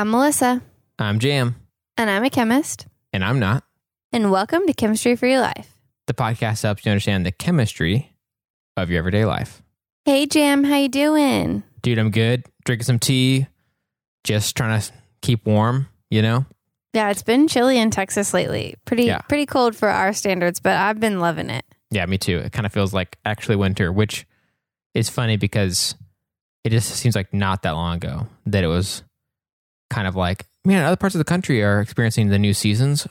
I'm Melissa, I'm Jam, and I'm a chemist. and I'm not. And welcome to Chemistry for Your Life. The podcast helps you understand the chemistry of your everyday life. Hey, Jam, how you doing? Dude, I'm good. Drinking some tea, just trying to keep warm, you know? Yeah, it's been chilly in Texas lately. Pretty Yeah. pretty cold for our standards, but I've been loving it. Yeah, me too. It kind of feels like actually winter, which is funny because it just seems like not that long ago that it was kind of like, man, other parts of the country are experiencing the new seasons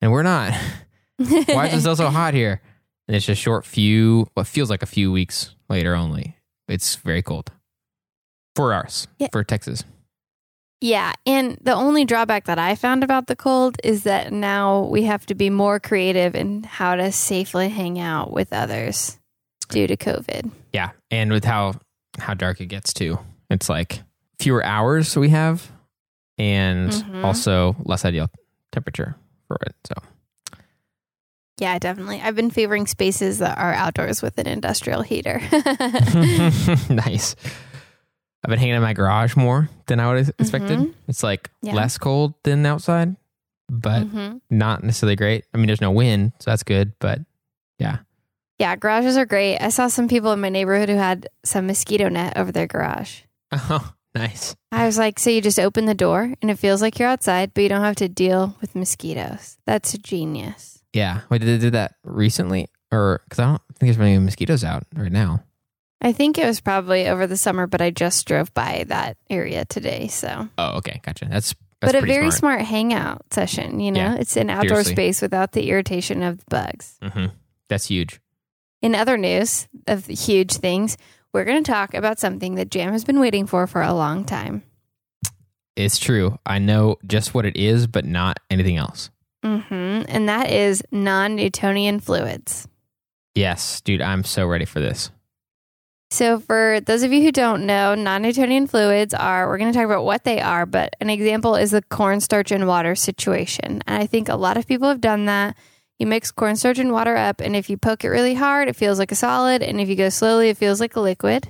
and we're not. Why is it still so hot here? And it's just short few, what feels like a few weeks later only. It's very cold for us, Yeah. for Texas. Yeah, and the only drawback that I found about the cold is that now we have to be more creative in how to safely hang out with others due to COVID. Yeah, and with how how dark it gets too, it's like fewer hours we have, and Mhm. also less ideal temperature for it. So Yeah, definitely. I've been favoring spaces that are outdoors with an industrial heater. nice. I've been hanging in my garage more than I would have expected. Mhm. It's like Yeah. less cold than outside, but Mhm. not necessarily great. I mean, there's no wind, so that's good. But yeah, Yeah, garages are great. I saw some people in my neighborhood who had some mosquito net over their garage. oh, nice. I was like, so you just open the door and it feels like you're outside, but you don't have to deal with mosquitoes. That's genius. Yeah. Wait, did they do that recently, or because I don't think there's many mosquitoes out right now? I think it was probably over the summer, but I just drove by that area today. So, Oh, okay, gotcha. That's, that's but a very smart. smart. hangout session. You know, Yeah, it's an outdoor seriously. space without the irritation of the bugs. hmm That's huge. In other news of huge things, we're going to talk about something that Jam has been waiting for for a long time. It's true. I know just what it is, but not anything else. hmm And that is non Newtonian fluids. Yes, dude, I'm so ready for this. So, for those of you who don't know, non Newtonian fluids are, we're going to talk about what they are, but an example is the cornstarch and water situation. And I think a lot of people have done that. You mix cornstarch and water up, and if you poke it really hard, it feels like a solid. And if you go slowly, it feels like a liquid.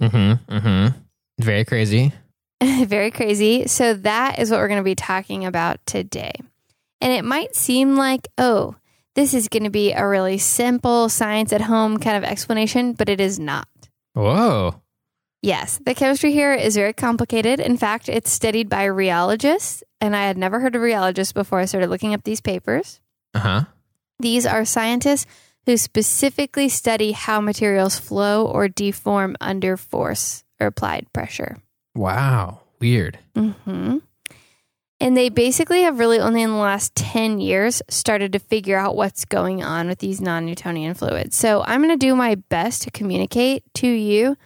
Mm-hmm. Mm-hmm. Very crazy. Very crazy. So, that is what we're going to be talking about today. And it might seem like, oh, this is going to be a really simple science at home kind of explanation, but it is not. Whoa. Yes, the chemistry here is very complicated. In fact, it's studied by rheologists, and I had never heard of rheologists before I started looking up these papers. Uh-huh. These are scientists who specifically study how materials flow or deform under force or applied pressure. Wow. Weird. hmm And they basically have really only in the last 10 years started to figure out what's going on with these non Newtonian fluids. So I'm going to do my best to communicate to you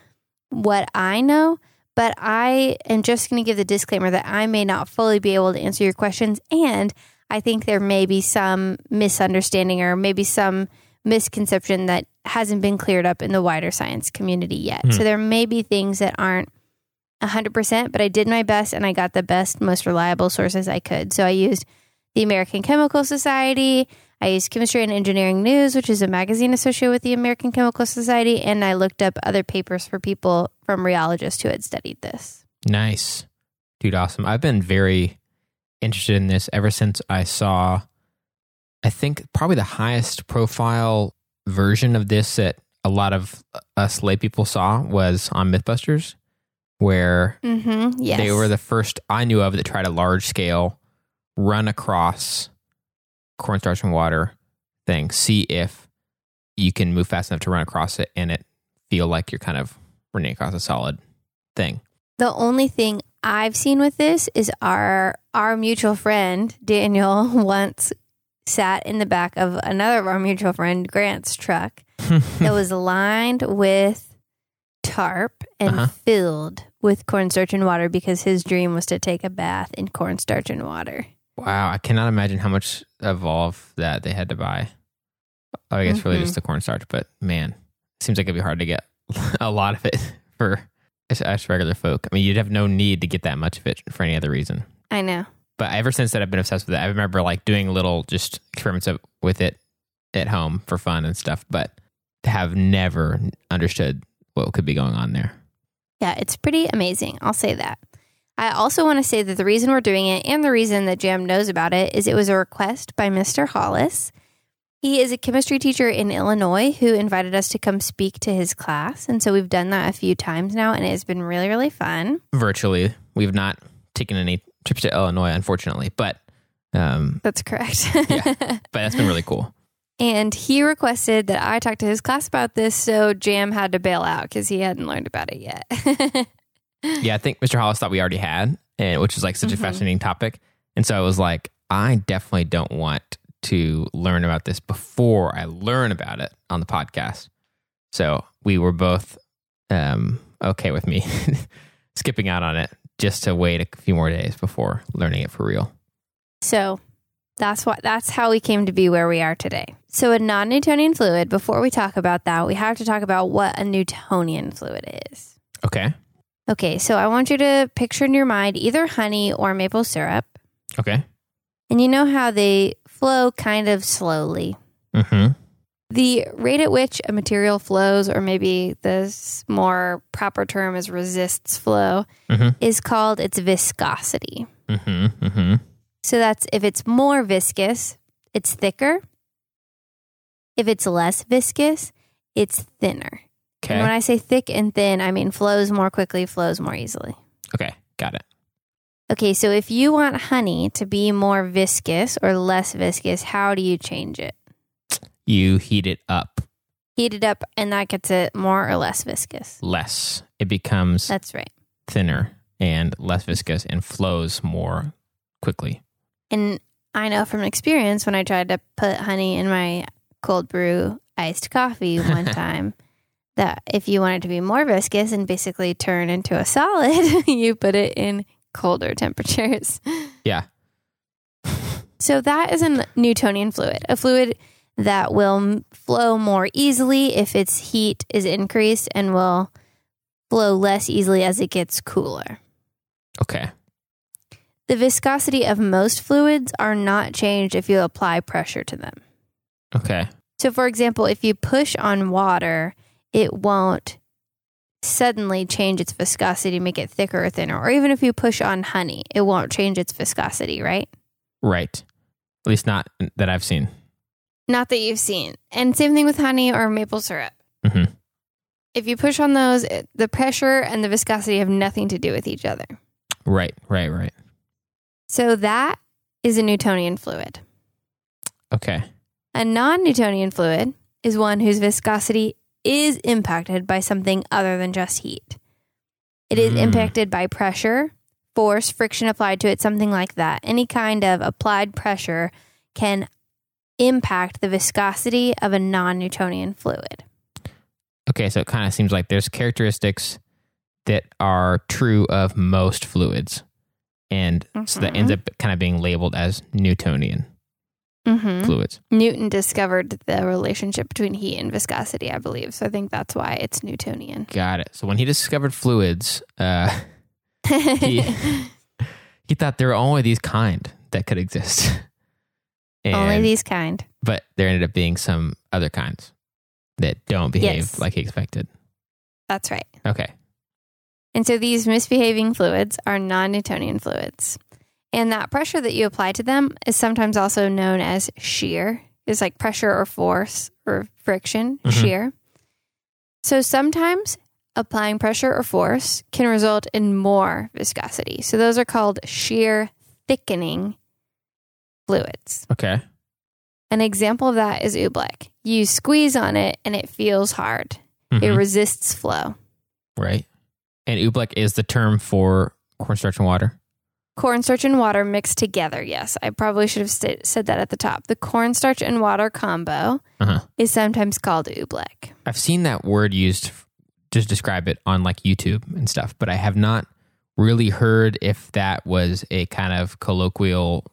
what I know, but I am just going to give the disclaimer that I may not fully be able to answer your questions. And I think there may be some misunderstanding or maybe some misconception that hasn't been cleared up in the wider science community yet. Hmm. So there may be things that aren't 100%, but I did my best and I got the best, most reliable sources I could. So I used the American Chemical Society, I used Chemistry and Engineering News, which is a magazine associated with the American Chemical Society, and I looked up other papers for people from rheologists who had studied this. Nice. Dude, awesome. I've been very interested in this ever since I saw, I think, probably the highest profile version of this that a lot of us lay people saw was on Mythbusters, where Mm-hmm. Yes. they were the first I knew of that tried a large scale run across cornstarch and water thing, see if you can move fast enough to run across it and it feel like you're kind of running across a solid thing. The only thing I've seen with this is our our mutual friend Daniel once sat in the back of another of our mutual friend Grant's truck that was lined with tarp and Uh-huh. filled with cornstarch and water because his dream was to take a bath in cornstarch and water. Wow, I cannot imagine how much of all that they had to buy. I guess really Mhm. just the cornstarch, but man, seems like it'd be hard to get a lot of it for us regular folk. I mean, you'd have no need to get that much of it for any other reason. I know. But ever since that, I've been obsessed with it. I remember like doing little just experiments of, with it at home for fun and stuff, but have never understood what could be going on there. Yeah, it's pretty amazing. I'll say that. I also want to say that the reason we're doing it and the reason that Jam knows about it is it was a request by Mr. Hollis. He is a chemistry teacher in Illinois who invited us to come speak to his class. And so we've done that a few times now, and it has been really, really fun. Virtually, we've not taken any trips to Illinois, unfortunately, but um, That's correct. Yeah. but that's been really cool. and he requested that I talk to his class about this, so Jam had to bail out because he hadn't learned about it yet. Yeah, I think Mr. Hollis thought we already had, and which is like such Mhm. a fascinating topic. And so I was like, I definitely don't want to learn about this before I learn about it on the podcast. So we were both um, okay with me skipping out on it just to wait a few more days before learning it for real. So that's what that's how we came to be where we are today. So a non-Newtonian fluid, before we talk about that, we have to talk about what a Newtonian fluid is. Okay. Okay, so I want you to picture in your mind either honey or maple syrup. Okay. And you know how they flow kind of slowly. Mm-hmm. The rate at which a material flows, or maybe this more proper term is resists flow, Mhm. is called its viscosity. Mm-hmm. Mm-hmm. So that's if it's more viscous, it's thicker. If it's less viscous, it's thinner. And when I say thick and thin, I mean flows more quickly, flows more easily. Okay. Got it. Okay, so if you want honey to be more viscous or less viscous, how do you change it? You heat it up Heat it up and that gets it more or less viscous. less. It becomes That's right. thinner and less viscous and flows more quickly. And I know from experience when I tried to put honey in my cold brew iced coffee one time that if you want it to be more viscous and basically turn into a solid, you put it in colder temperatures. Yeah. So that is a Newtonian fluid, a fluid that will flow more easily if its heat is increased and will flow less easily as it gets cooler. Okay. The viscosity of most fluids are not changed if you apply pressure to them. Okay. So, for example, if you push on water, it won't suddenly change its viscosity make it thicker or thinner. Or even if you push on honey, it won't change its viscosity, right? Right. At least not that I've seen. Not that you've seen. And same thing with honey or maple syrup. Mhm. If you push on those, it- the pressure and the viscosity have nothing to do with each other. Right. Right. Right. So, that is a Newtonian fluid. Okay. A non Newtonian fluid is one whose viscosity is impacted by something other than just heat. It is Mm. impacted by pressure, force, friction applied to it, something like that. Any kind of applied pressure can impact the viscosity of a non Newtonian fluid. Okay. So it kind of seems like there's characteristics that are true of most fluids. And so that ends up kind of being labeled as Newtonian Mm-hmm. fluids. Newton discovered the relationship between heat and viscosity, I believe. So I think that's why it's Newtonian. Got it. So when he discovered fluids, uh, he, he thought there were only these kind that could exist. And, Only these kind. But there ended up being some other kinds that don't behave Yes. like he expected. That's right. Okay. And so these misbehaving fluids are non Newtonian fluids. And that pressure that you apply to them is sometimes also known as shear. It's like pressure or force or friction, Mhm. shear. So sometimes applying pressure or force can result in more viscosity. So those are called shear thickening fluids. Okay. An example of that is oobleck. You squeeze on it and it feels hard. It Mhm. resists flow. right. And oobleck is the term for cornstarch and water. Cornstarch and water mixed together. Yes, I probably should have sta- said that at the top. The cornstarch and water combo Uh-huh. is sometimes called oobleck. I've seen that word used to describe it on like YouTube and stuff, but I have not really heard if that was a kind of colloquial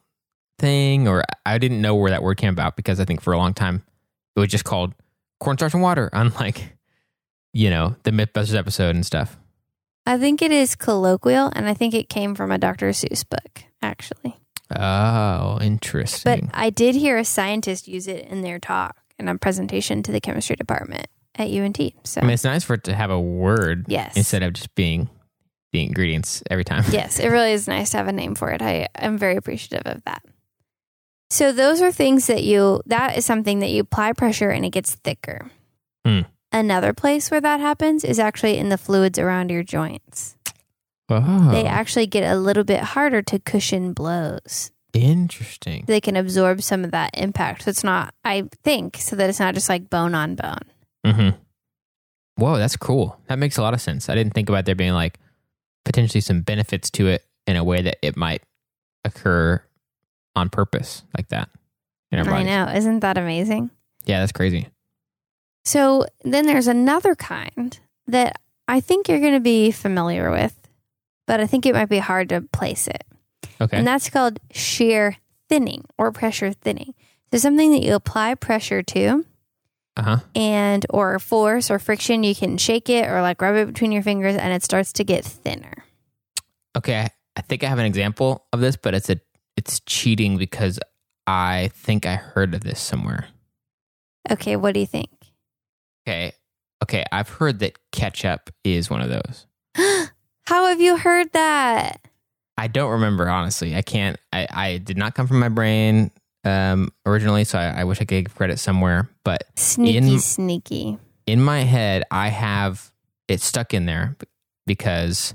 thing or I didn't know where that word came about because I think for a long time it was just called cornstarch and water on like, you know, the Mythbusters episode and stuff. I think it is colloquial, and I think it came from a Dr. Seuss book, actually. Oh, interesting. But. I did hear a scientist use it in their talk in a presentation to the chemistry department at UNT. So, I mean, it's nice for it to have a word yes. instead of just being the ingredients every time. yes, it really is nice to have a name for it. I am very appreciative of that. So those are things that you that is something that you apply pressure and it gets thicker. Hmm. Another place where that happens is actually in the fluids around your joints. Oh, They actually get a little bit harder to cushion blows. interesting. They can absorb some of that impact. So it's not I think so that it's not just like bone on bone. hmm Whoa, that's cool. That makes a lot of sense. I didn't think about there being like potentially some benefits to it in a way that it might occur on purpose like that. I know. Isn't that amazing? Yeah, that's crazy. So then there's another kind that I think you're going to be familiar with, but I think it might be hard to place it. Okay. And that's called shear thinning or pressure thinning. So something that you apply pressure to Uh huh. and or force or friction, you can shake it or like rub it between your fingers and it starts to get thinner. Okay, I, I think I have an example of this, but it's a it's cheating because I think I heard of this somewhere. Okay, what do you think? Okay. Okay, I've heard that ketchup is one of those. How have you heard that? I don't remember honestly. I can't. I, I did not come from my brain um, originally, so I, I wish I could give credit somewhere. But Sneaky, In- sneaky. in my head, I have it stuck in there because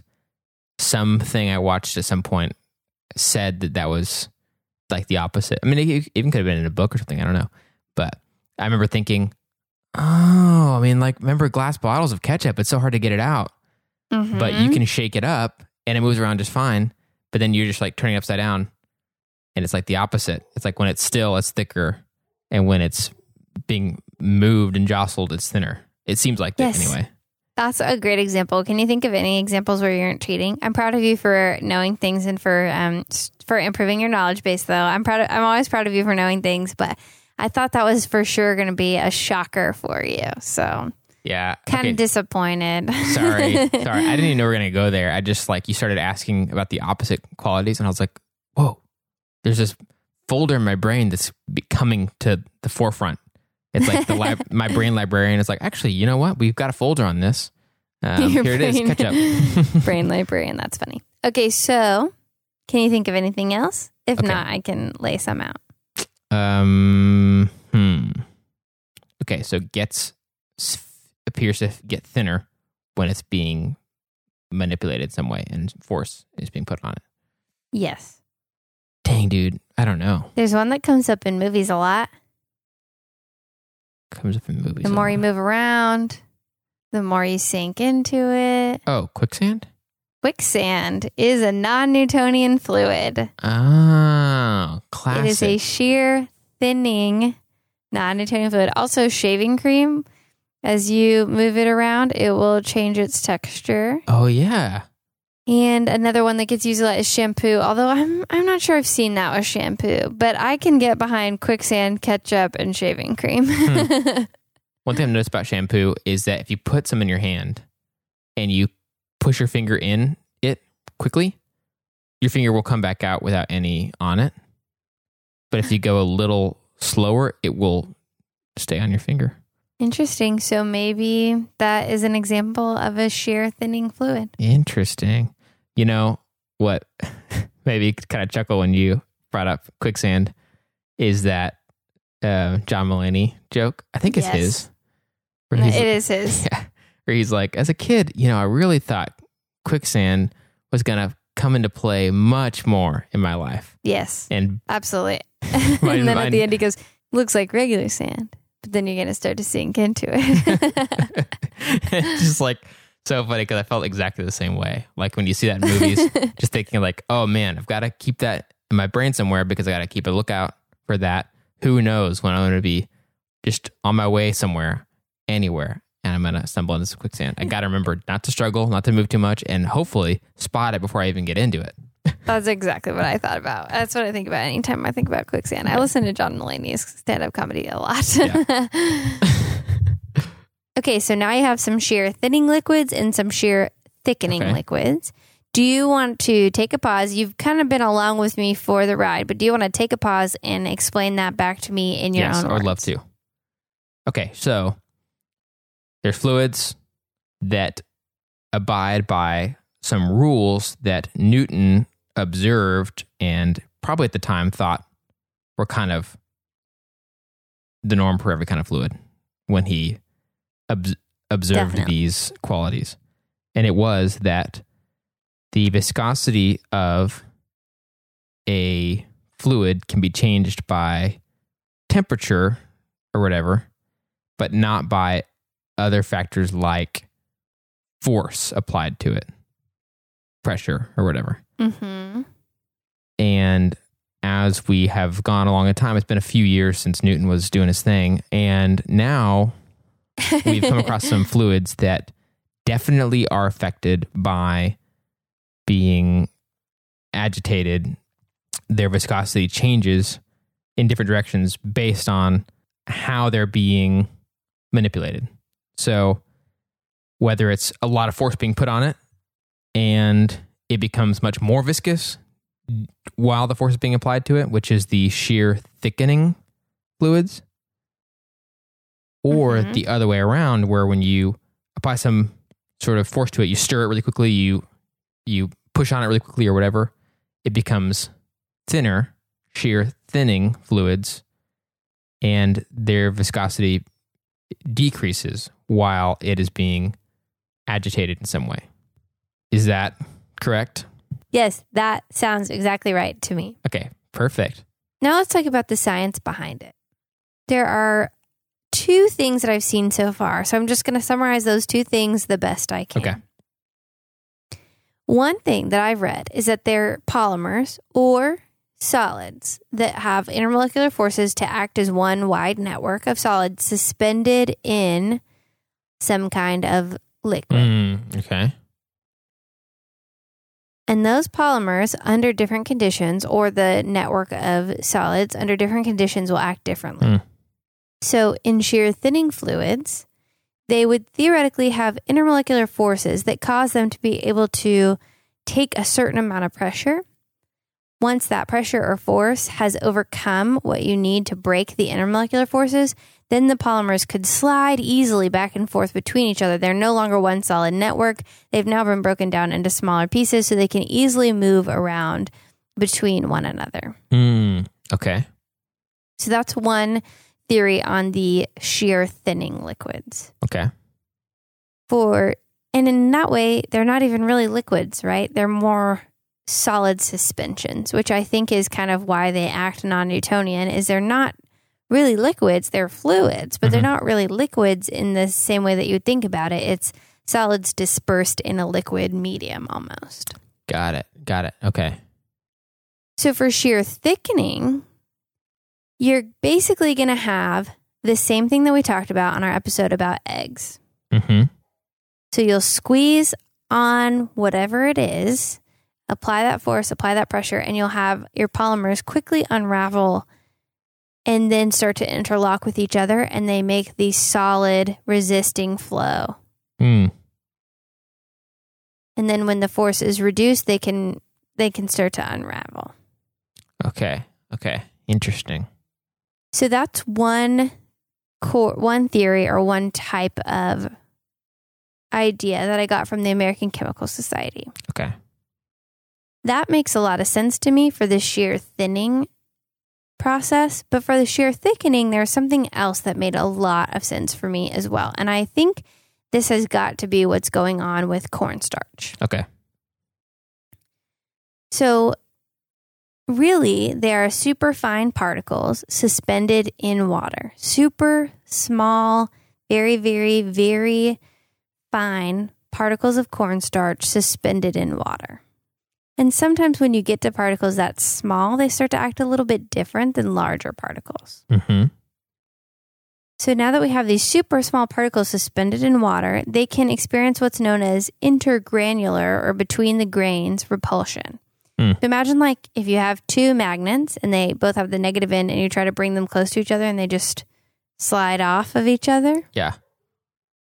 something I watched at some point said that that was like the opposite. I mean, it even could have been in a book or something. I don't know, but I remember thinking, oh, I mean, like remember glass bottles of ketchup? It's so hard to get it out, but Mm-hmm. you can shake it up and it moves around just fine. But then you're just like turning it upside down, and it's like the opposite. It's like when it's still, it's thicker, and when it's being moved and jostled, it's thinner. It seems like Yes. that anyway. That's a great example. Can you think of any examples where you aren't cheating? I'm proud of you for knowing things and for um for improving your knowledge base. Though I'm proud. Of, I'm always proud of you for knowing things, but I thought that was for sure going to be a shocker for you. So Yeah. kind okay. of disappointed. sorry. Sorry. I didn't even know we were going to go there. I just like, you started asking about the opposite qualities, and I was like, whoa, there's this folder in my brain that's coming to the forefront. It's like the lib- my brain librarian is like, actually, you know what? We've got a folder on this. Um, here it is. brain- Catch up. Brain librarian. That's funny. Okay, so can you think of anything else? If Okay. not, I can lay some out. Um. Hmm. Okay. So gets appears to get thinner when it's being manipulated some way and force is being put on it. Yes, Dang, dude. I don't know. there's one that comes up in movies a lot. Comes up in movies. The more you move around, the more you sink into it. Oh, quicksand. Quicksand is a non Newtonian fluid. Oh, classic. It is a shear thinning non Newtonian fluid. Also, shaving cream, as you move it around, it will change its texture. oh yeah. And another one that gets used a lot is shampoo. Although I'm I'm not sure I've seen that with shampoo, but I can get behind quicksand, ketchup, and shaving cream. Hmm. One thing I've noticed about shampoo is that if you put some in your hand and you push your finger in it quickly, your finger will come back out without any on it. But if you go a little slower, it will stay on your finger. Interesting. So maybe that is an example of a shear thinning fluid. Interesting. You know what? Maybe kind of chuckle when you brought up quicksand is that uh, John Mulaney joke. I think it's Yes. his. It is his. Yeah. Where he's like, as a kid, you know, I really thought quicksand was going to come into play much more in my life. Yes, And absolutely. Mine- and then at the end, he goes, "Looks like regular sand." But then you're going to start to sink into it. it's just like so funny because I felt exactly the same way. Like when you see that in movies, just thinking like, oh man, I've got to keep that in my brain somewhere because I got to keep a lookout for that. Who knows when I'm going to be just on my way somewhere, anywhere, and I'm to stumble into some quicksand. I got to remember not to struggle, not to move too much, and hopefully spot it before I even get into it. That's exactly what I thought about. That's what I think about anytime I think about quicksand. I listen to John Mulaney's stand up comedy a lot. okay, so now you have some shear thinning liquids and some shear thickening Okay. liquids. Do you want to take a pause? You've kind of been along with me for the ride, but do you want to take a pause and explain that back to me in your yes, own Yes, I would love to. Okay, so there's fluids that abide by some rules that Newton observed and probably at the time thought were kind of the norm for every kind of fluid when he ob- observed Definitely. these qualities. And it was that the viscosity of a fluid can be changed by temperature or whatever, but not by other factors like force applied to it, pressure or whatever. Mm-hmm. And as we have gone along in time, it's been a few years since Newton was doing his thing. And now we've come across some fluids that definitely are affected by being agitated. Their viscosity changes in different directions based on how they're being manipulated. So, whether it's a lot of force being put on it and it becomes much more viscous while the force is being applied to it, which is the shear thickening fluids, or Mhm. the other way around, where when you apply some sort of force to it, you stir it really quickly, you you push on it really quickly, or whatever, it becomes thinner, shear thinning fluids, and their viscosity decreases while it is being agitated in some way. Is that correct? yes, that sounds exactly right to me. Okay, perfect. Now let's talk about the science behind it. There are two things that I've seen so far. So I'm just going to summarize those two things the best I can. Okay. One thing that I've read is that they're polymers or solids that have intermolecular forces to act as one wide network of solids suspended in some kind of liquid. Mm, okay. And those polymers, under different conditions, or the network of solids under different conditions, will act differently. Mm. So, in shear thinning fluids, they would theoretically have intermolecular forces that cause them to be able to take a certain amount of pressure. Once that pressure or force has overcome what you need to break the intermolecular forces, then the polymers could slide easily back and forth between each other. They're no longer one solid network. They've now been broken down into smaller pieces so they can easily move around between one another. Mm, okay. So that's one theory on the shear thinning liquids. Okay. For and in that way, they're not even really liquids, right? They're more solid suspensions, which I think is kind of why they act non-Newtonian. Is they're not really liquids; they're fluids, but they're Mhm. not really liquids in the same way that you would think about it. It's solids dispersed in a liquid medium almost. Got it. Got it. Okay. So for shear thickening, you're basically going to have the same thing that we talked about on our episode about eggs. Mm-hmm. So you'll squeeze on whatever it is, apply that force, apply that pressure, and you'll have your polymers quickly unravel and then start to interlock with each other and they make the solid resisting flow. Mm. And then when the force is reduced, they can they can start to unravel. Okay. Okay. Interesting. So that's one core, one theory or one type of idea that I got from the American Chemical Society. Okay. That makes a lot of sense to me for the shear thinning process, but for the shear thickening, there's something else that made a lot of sense for me as well. And I think this has got to be what's going on with cornstarch. Okay. So, really, they are super fine particles suspended in water. Super small, very, very, very fine particles of cornstarch suspended in water. And sometimes when you get to particles that small, they start to act a little bit different than larger particles. Mm-hmm. So now that we have these super small particles suspended in water, they can experience what's known as intergranular or between the grains repulsion. Hmm. So imagine like if you have two magnets and they both have the negative end and you try to bring them close to each other and they just slide off of each other. Yeah.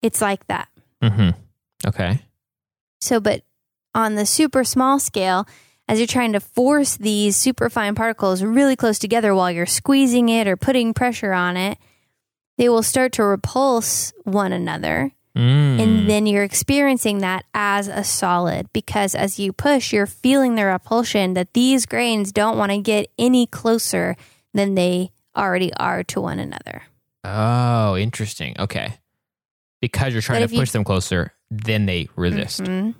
It's like that. Mm-hmm. Okay. So, but on the super small scale, as you're trying to force these super fine particles really close together while you're squeezing it or putting pressure on it, they will start to repulse one another. Mm. And then you're experiencing that as a solid because as you push, you're feeling the repulsion that these grains don't want to get any closer than they already are to one another. oh, interesting. Okay. Because you're trying But to if you- push them closer, then they resist. Mhm.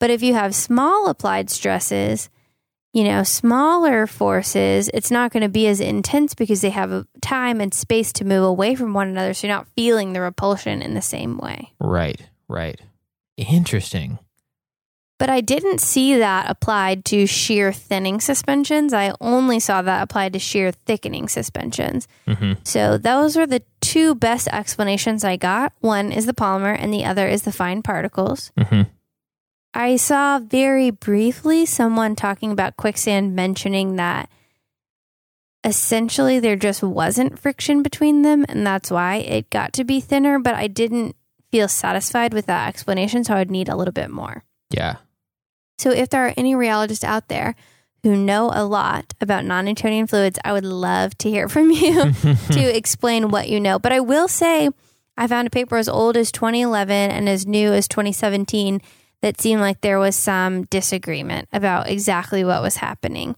But if you have small applied stresses, you know, smaller forces, it's not going to be as intense because they have a time and space to move away from one another. So you're not feeling the repulsion in the same way. Right. Right. Interesting. But I didn't see that applied to shear thinning suspensions. I only saw that applied to shear thickening suspensions. hmm So those are the two best explanations I got. One is the polymer, and the other is the fine particles. hmm I saw very briefly someone talking about quicksand mentioning that essentially there just wasn't friction between them, and that's why it got to be thinner. But I didn't feel satisfied with that explanation, so I would need a little bit more. Yeah. So, if there are any rheologists out there who know a lot about non Newtonian fluids, I would love to hear from you to explain what you know. But I will say, I found a paper as old as 2011 and as new as 2017 that seemed like there was some disagreement about exactly what was happening.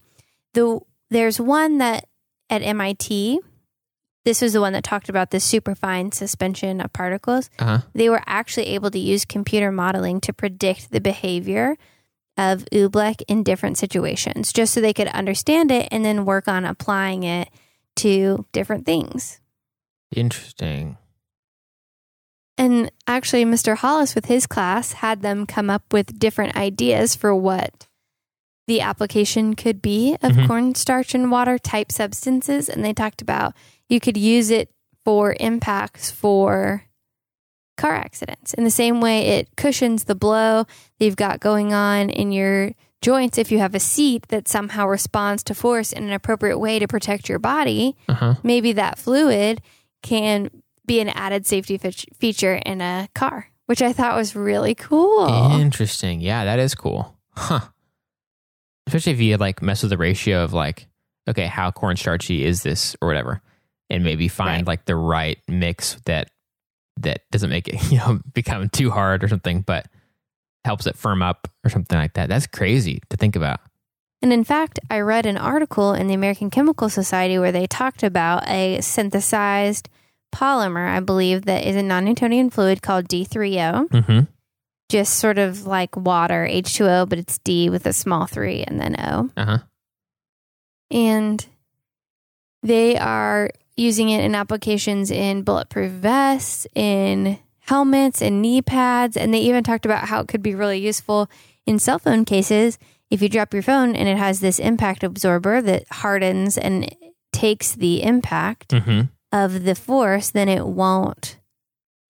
The, there's one that at MIT, this was the one that talked about the superfine suspension of particles Uh huh. they were actually able to use computer modeling to predict the behavior of oobleck in different situations just so they could understand it and then work on applying it to different things. Interesting. And actually, Mr. Hollis, with his class, had them come up with different ideas for what the application could be of Mhm. cornstarch and water type substances. And they talked about you could use it for impacts for car accidents in the same way it cushions the blow that you've got going on in your joints if you have a seat that somehow responds to force in an appropriate way to protect your body Uh huh. maybe that fluid can be an added safety fe- feature in a car, which I thought was really cool. Interesting. Yeah, that is cool. Huh. Especially if you like mess with the ratio of like, okay, how cornstarchy is this or whatever, and maybe find Right. like the right mix that that doesn't make it you know become too hard or something, but helps it firm up or something like that. That's crazy to think about. And in fact, I read an article in the American Chemical Society where they talked about a synthesized polymer, I believe, that is a non Newtonian fluid called D3O, Mm-hmm. just sort of like water, H2O, but it's D with a small three and then O. Uh huh. and they are using it in applications in bulletproof vests, in helmets, and knee pads, and they even talked about how it could be really useful in cell phone cases. If you drop your phone and it has this impact absorber that hardens and takes the impact Mm-hmm. Of the force, then it won't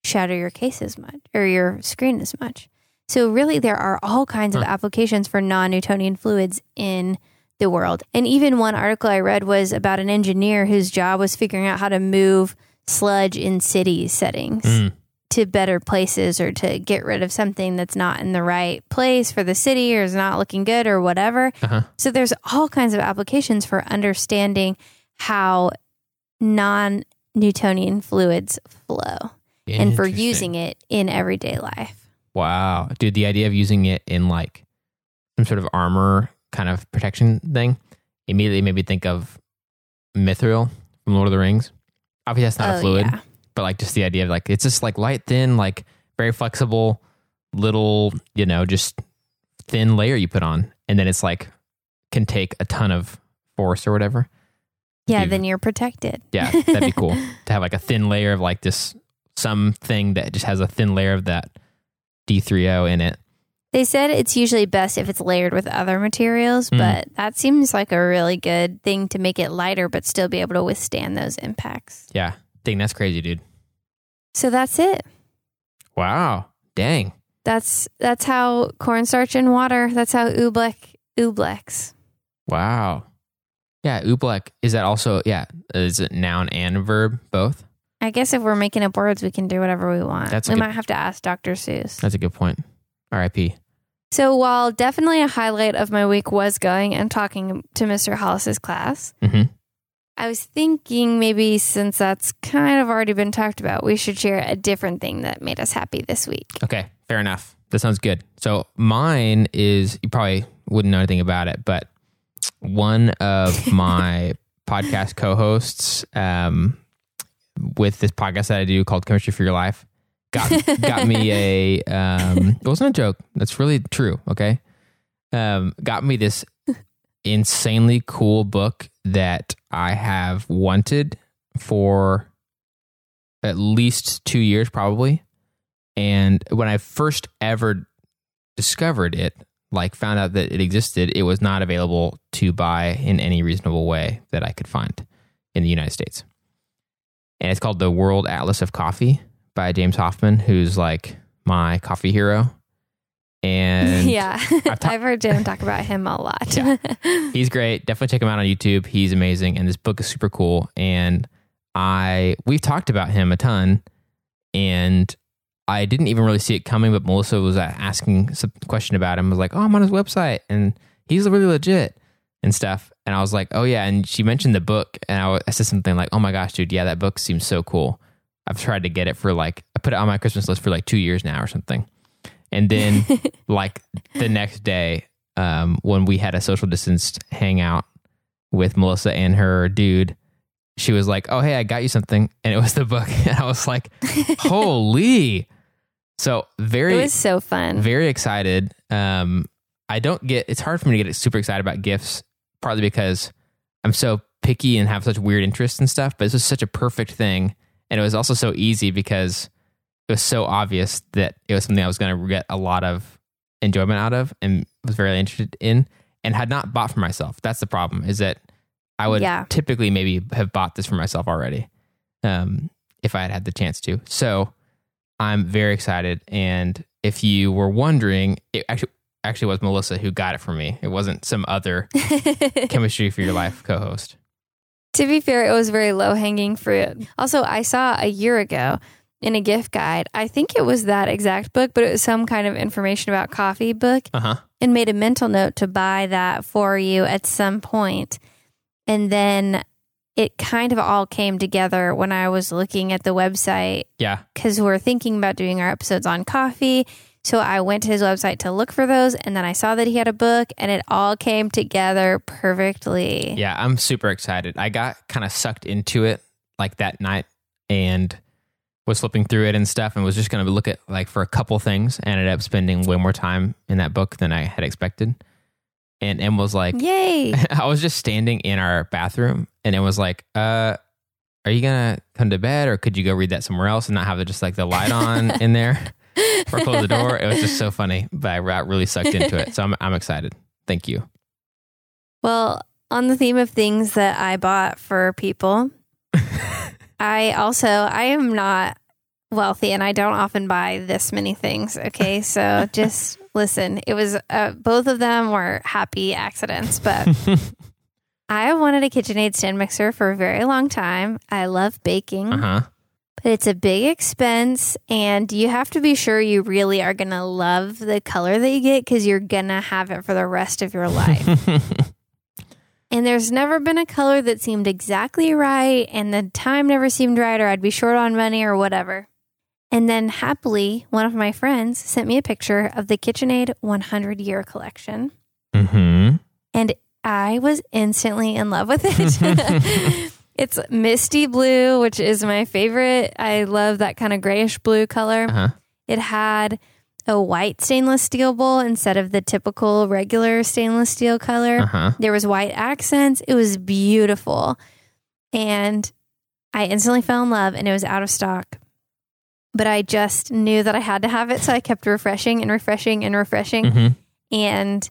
shatter your case as much or your screen as much. So, really, there are all kinds of applications for non Newtonian fluids in the world. And even one article I read was about an engineer whose job was figuring out how to move sludge in city settings Mm. to better places or to get rid of something that's not in the right place for the city or is not looking good or whatever. Uh-huh. So there's all kinds of applications for understanding how non Newtonian fluids flow and for using it in everyday life. Wow, dude, the idea of using it in like some sort of armor kind of protection thing immediately made me think of mithril from Lord of the Rings. Obviously, that's not Oh, a fluid, yeah. but like just the idea of like it's just like light, thin, like very flexible, little, you know, just thin layer you put on, and then it's like can take a ton of force or whatever. Yeah, then you're protected. Yeah, that'd be cool to have like a thin layer of like this something that just has a thin layer of that D3O in it. They said it's usually best if it's layered with other materials, Mm. but that seems like a really good thing to make it lighter but still be able to withstand those impacts. Yeah, dang, that's crazy, dude. So that's it. Wow, dang. That's that's how cornstarch and water. That's how oobleck ooblecks. Wow. Yeah, oobleck. Is that also, yeah, is it noun and verb both? I guess if we're making up words, we can do whatever we want. That's we good- might have to ask Dr. Seuss. That's a good point. RIP. So while definitely a highlight of my week was going and talking to Mr. Hollis's class, Mhm. I was thinking maybe since that's kind of already been talked about, we should share a different thing that made us happy this week. Okay, fair enough. That sounds good. So mine is you probably wouldn't know anything about it, but one of my podcast co-hosts um, with this podcast that I do called Chemistry for Your Life got got me a um, it wasn't a joke. That's really true. Okay, um, got me this insanely cool book that I have wanted for at least two years, probably. And when I first ever discovered it, like found out that it existed, it was not available to buy in any reasonable way that I could find in the United States. And it's called The World Atlas of Coffee by James Hoffmann, who's like my coffee hero. And yeah, I've, ta- I've heard Jim talk about him a lot. yeah. He's great. Definitely check him out on YouTube. He's amazing. And this book is super cool. And I, we've talked about him a ton. And I didn't even really see it coming, but Melissa was asking some question about him. I was like, oh, I'm on his website and he's really legit and stuff. And I was like, oh, yeah. And she mentioned the book. And I, I said something like, oh my gosh, dude, yeah, that book seems so cool. I've tried to get it for like, I put it on my Christmas list for like two years now or something. And then, like the next day, um, when we had a social distanced hangout with Melissa and her dude, she was like, "Oh, hey, I got you something," and it was the book, and I was like, "Holy!" So very, it was so fun. Very excited. Um, I don't get. It's hard for me to get super excited about gifts, partly because I'm so picky and have such weird interests and stuff. But this was such a perfect thing, and it was also so easy because it was so obvious that it was something I was going to get a lot of enjoyment out of and was very interested in and had not bought for myself. That's the problem is that I would yeah. typically maybe have bought this for myself already um, if I had had the chance to. So I'm very excited. And if you were wondering, it actually actually was Melissa who got it for me. It wasn't some other chemistry for your life co-host. To be fair, it was very low hanging fruit. Also, I saw a year ago in a gift guide. I think it was that exact book, but it was some kind of information about coffee book uh-huh. and made a mental note to buy that for you at some point. And then it kind of all came together when I was looking at the website. Yeah. Because we're thinking about doing our episodes on coffee. So I went to his website to look for those. And then I saw that he had a book and it all came together perfectly. Yeah. I'm super excited. I got kind of sucked into it like that night and was flipping through it and stuff and was just going to look at like for a couple things. and Ended up spending way more time in that book than I had expected. And Em was like, Yay. I was just standing in our bathroom and it was like, uh, are you going to come to bed or could you go read that somewhere else and not have the, just like the light on in there or close the door? It was just so funny, but I got really sucked into it. So I'm, I'm excited. Thank you. Well, on the theme of things that I bought for people, I also I am not wealthy and I don't often buy this many things. Okay, so just listen. It was uh, both of them were happy accidents, but I have wanted a KitchenAid stand mixer for a very long time. I love baking. Uh-huh. But it's a big expense, and you have to be sure you really are going to love the color that you get because you're going to have it for the rest of your life. And there's never been a color that seemed exactly right, and the time never seemed right, or I'd be short on money or whatever. And then happily, one of my friends sent me a picture of the KitchenAid 100 year collection. Mm-hmm. And I was instantly in love with it. it's misty blue, which is my favorite. I love that kind of grayish blue color. Uh-huh. It had a white stainless steel bowl instead of the typical regular stainless steel color. Uh-huh. There was white accents. It was beautiful. And I instantly fell in love and it was out of stock. But I just knew that I had to have it. So I kept refreshing and refreshing and refreshing. Mm-hmm. And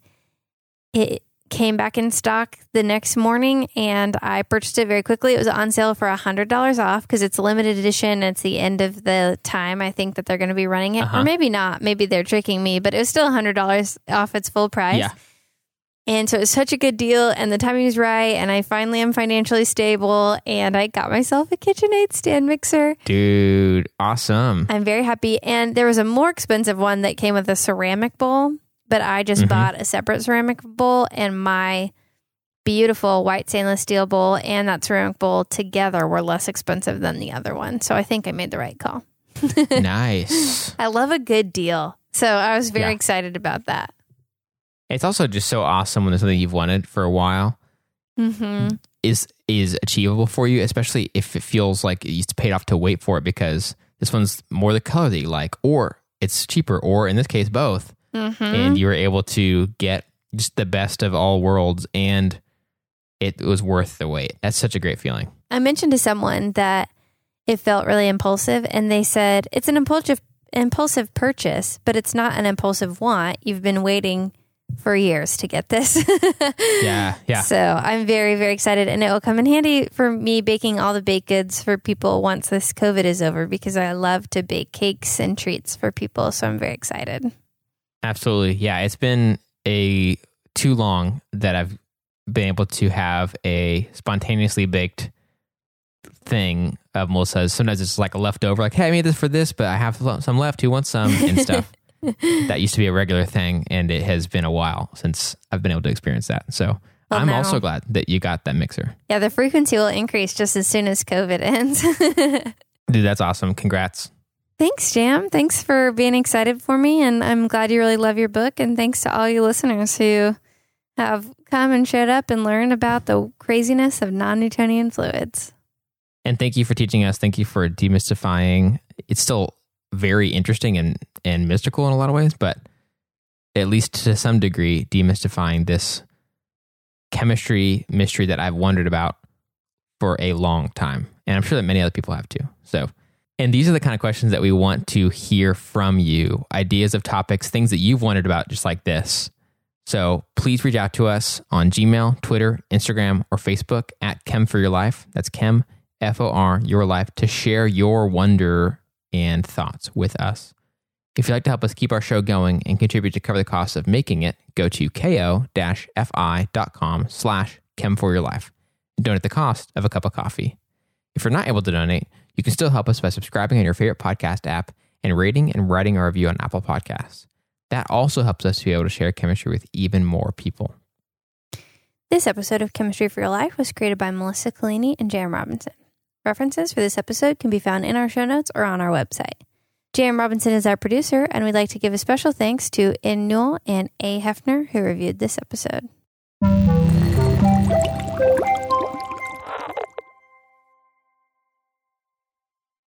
it came back in stock the next morning and I purchased it very quickly. It was on sale for $100 off because it's a limited edition. It's the end of the time I think that they're going to be running it. Uh-huh. Or maybe not. Maybe they're tricking me, but it was still $100 off its full price. Yeah. And so it was such a good deal and the timing was right. And I finally am financially stable and I got myself a KitchenAid stand mixer. Dude, awesome. I'm very happy. And there was a more expensive one that came with a ceramic bowl but I just Mhm. bought a separate ceramic bowl and my beautiful white stainless steel bowl and that ceramic bowl together were less expensive than the other one. So I think I made the right call. nice. I love a good deal. So I was very Yeah. excited about that. It's also just so awesome when there's something you've wanted for a while hmm is is achievable for you, especially if it feels like it paid off to wait for it because this one's more the color that you like, or it's cheaper, or in this case, both. Hmm And you were able to get just the best of all worlds, and it was worth the wait. That's such a great feeling. I mentioned to someone that it felt really impulsive, and they said it's an impulsive impulsive purchase, but it's not an impulsive want. You've been waiting for years to get this. Yeah, yeah. So I'm very, very excited, and it will come in handy for me baking all the baked goods for people once this COVID is over because I love to bake cakes and treats for people. So I'm very excited. Absolutely. Yeah, it's been a too long that I've been able to have a spontaneously baked thing of Melissa's. Sometimes it's like a leftover, like, hey, I made this for this, but I have some left. Who wants some? And stuff. that used to be a regular thing, and it has been a while since I've been able to experience that. So Well, I'm now- also glad that you got that mixer. Yeah, the frequency will increase just as soon as COVID ends. Dude, that's awesome. Congrats. Thanks, Jam. Thanks for being excited for me. And I'm glad you really love your book. And thanks to all you listeners who have come and showed up and learned about the craziness of non Newtonian fluids. And thank you for teaching us. Thank you for demystifying. It's still very interesting and, and mystical in a lot of ways, but at least to some degree, demystifying this chemistry mystery that I've wondered about for a long time. And I'm sure that many other people have too. So, and these are the kind of questions that we want to hear from you ideas of topics, things that you've wondered about, just like this. So please reach out to us on Gmail, Twitter, Instagram, or Facebook at Chem for Your Life. That's Chem, F O R, Your Life, to share your wonder and thoughts with us. If you'd like to help us keep our show going and contribute to cover the costs of making it, go to ko-fi.com slash chem for your life donate the cost of a cup of coffee. If you're not able to donate, you can still help us by subscribing on your favorite podcast app and rating and writing a review on Apple Podcasts. That also helps us to be able to share chemistry with even more people. This episode of Chemistry for Your Life was created by Melissa Collini and Jam Robinson. References for this episode can be found in our show notes or on our website. Jam Robinson is our producer, and we'd like to give a special thanks to In Newell and A. Hefner, who reviewed this episode.